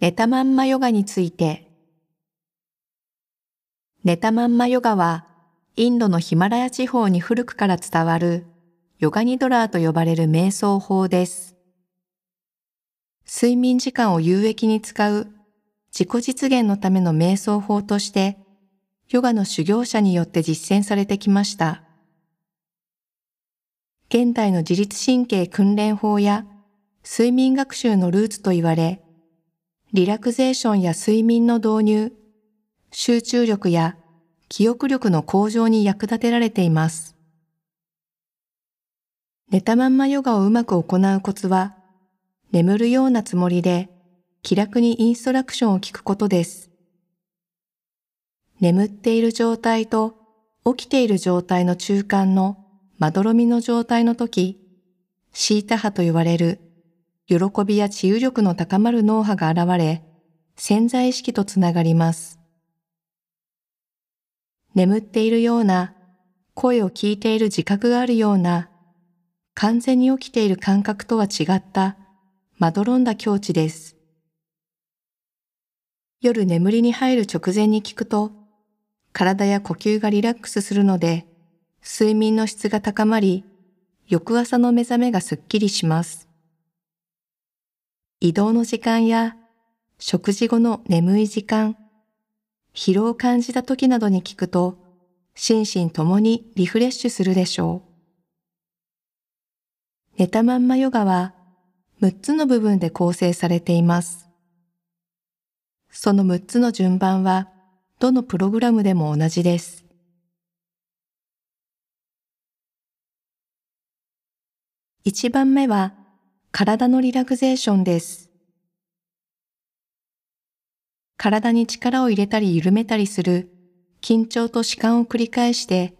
寝たまんまヨガについて寝たまんまヨガはインドのヒマラヤ地方に古くから伝わるヨガニドラーと呼ばれる瞑想法です。睡眠時間を有益に使う自己実現のための瞑想法としてヨガの修行者によって実践されてきました。現代の自律神経訓練法や睡眠学習のルーツと言われ、リラクゼーションや睡眠の導入、集中力や記憶力の向上に役立てられています。寝たまんまヨガをうまく行うコツは、眠るようなつもりで気楽にインストラクションを聞くことです。眠っている状態と起きている状態の中間のまどろみの状態の時、シータ波と言われる喜びや治癒力の高まる脳波が現れ、潜在意識とつながります。眠っているような、声を聞いている自覚があるような、完全に起きている感覚とは違った、まどろんだ境地です。夜眠りに入る直前に聞くと、体や呼吸がリラックスするので、睡眠の質が高まり、翌朝の目覚めがすっきりします。移動の時間や食事後の眠い時間、疲労を感じた時などに聞くと、心身ともにリフレッシュするでしょう。寝たまんまヨガは6つの部分で構成されています。その6つの順番はどのプログラムでも同じです。1番目は体のリラクゼーションです。体に力を入れたり緩めたりする緊張と弛緩を繰り返して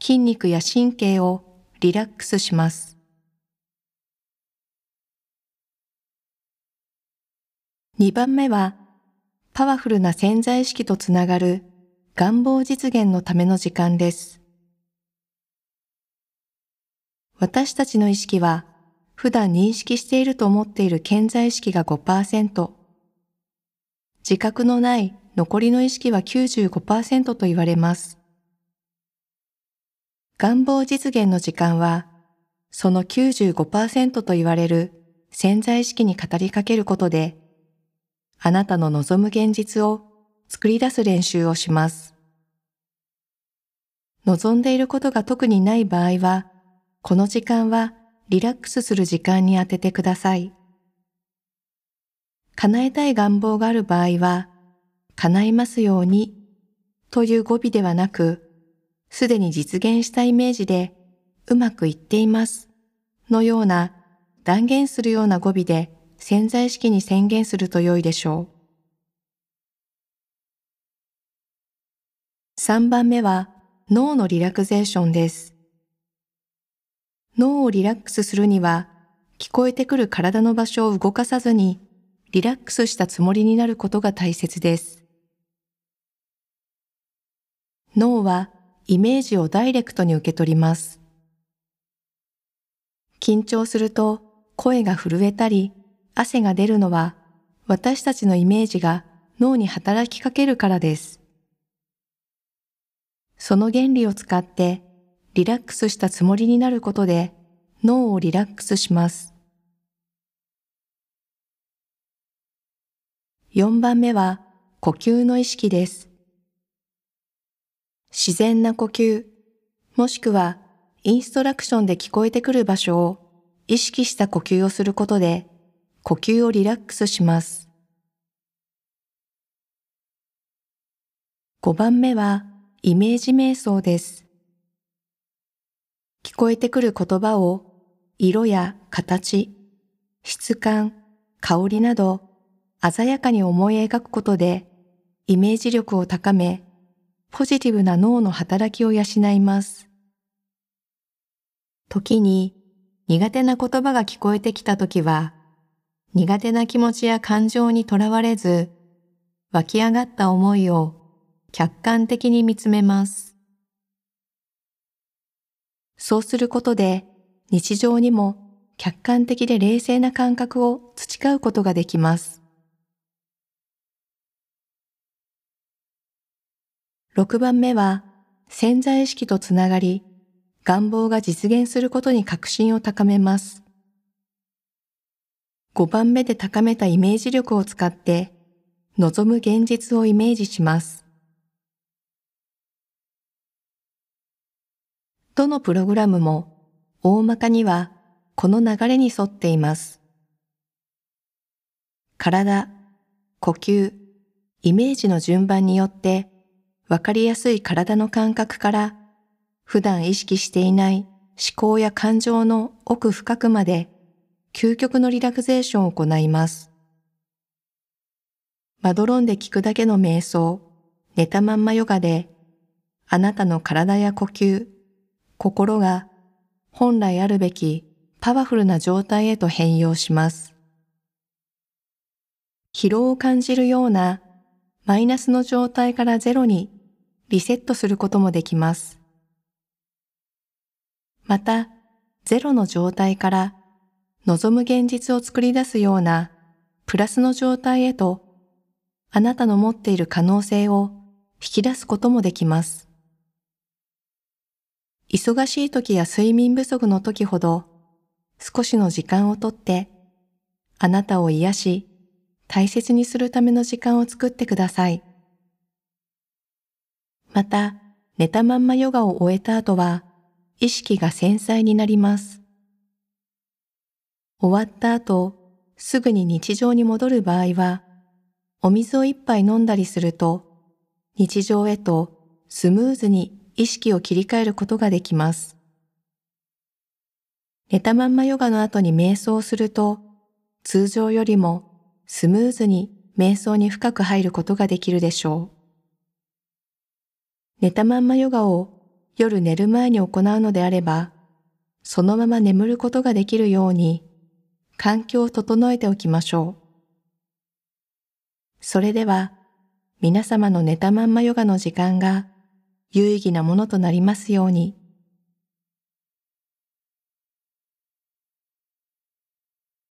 筋肉や神経をリラックスします。2番目はパワフルな潜在意識とつながる願望実現のための時間です。私たちの意識は普段認識していると思っている潜在意識が5%、自覚のない残りの意識は95%と言われます。願望実現の時間は、その95%と言われる潜在意識に語りかけることで、あなたの望む現実を作り出す練習をします。望んでいることが特にない場合は、この時間はリラックスする時間に当ててください。叶えたい願望がある場合は、叶いますようにという語尾ではなく、すでに実現したイメージでうまくいっていますのような断言するような語尾で潜在意識に宣言すると良いでしょう。3番目は脳のリラクゼーションです。脳をリラックスするには、聞こえてくる体の場所を動かさずに、リラックスしたつもりになることが大切です。脳はイメージをダイレクトに受け取ります。緊張すると声が震えたり汗が出るのは私たちのイメージが脳に働きかけるからです。その原理を使ってリラックスしたつもりになることで脳をリラックスします。4番目は呼吸の意識です。自然な呼吸、もしくはインストラクションで聞こえてくる場所を意識した呼吸をすることで呼吸をリラックスします。5番目はイメージ瞑想です。聞こえてくる言葉を色や形、質感、香りなど鮮やかに思い描くことでイメージ力を高め、ポジティブな脳の働きを養います。時に苦手な言葉が聞こえてきた時は、苦手な気持ちや感情にとらわれず、湧き上がった思いを客観的に見つめます。そうすることで日常にも客観的で冷静な感覚を培うことができます。6番目は潜在意識とつながり、願望が実現することに確信を高めます。5番目で高めたイメージ力を使って、望む現実をイメージします。どのプログラムも大まかにはこの流れに沿っています。体、呼吸、イメージの順番によってわかりやすい体の感覚から普段意識していない思考や感情の奥深くまで究極のリラクゼーションを行います。まどろんで聞くだけの瞑想、寝たまんまヨガであなたの体や呼吸、心が本来あるべきパワフルな状態へと変容します。疲労を感じるようなマイナスの状態からゼロにリセットすることもできます。また、ゼロの状態から望む現実を作り出すようなプラスの状態へとあなたの持っている可能性を引き出すこともできます。忙しい時や睡眠不足の時ほど少しの時間をとってあなたを癒し大切にするための時間を作ってください。また寝たまんまヨガを終えた後は意識が繊細になります。終わった後すぐに日常に戻る場合はお水を一杯飲んだりすると日常へとスムーズに意識を切り替えることができます。寝たまんまヨガの後に瞑想をすると、通常よりもスムーズに瞑想に深く入ることができるでしょう。寝たまんまヨガを夜寝る前に行うのであれば、そのまま眠ることができるように環境を整えておきましょう。それでは皆様の寝たまんまヨガの時間が有意義なものとなりますように。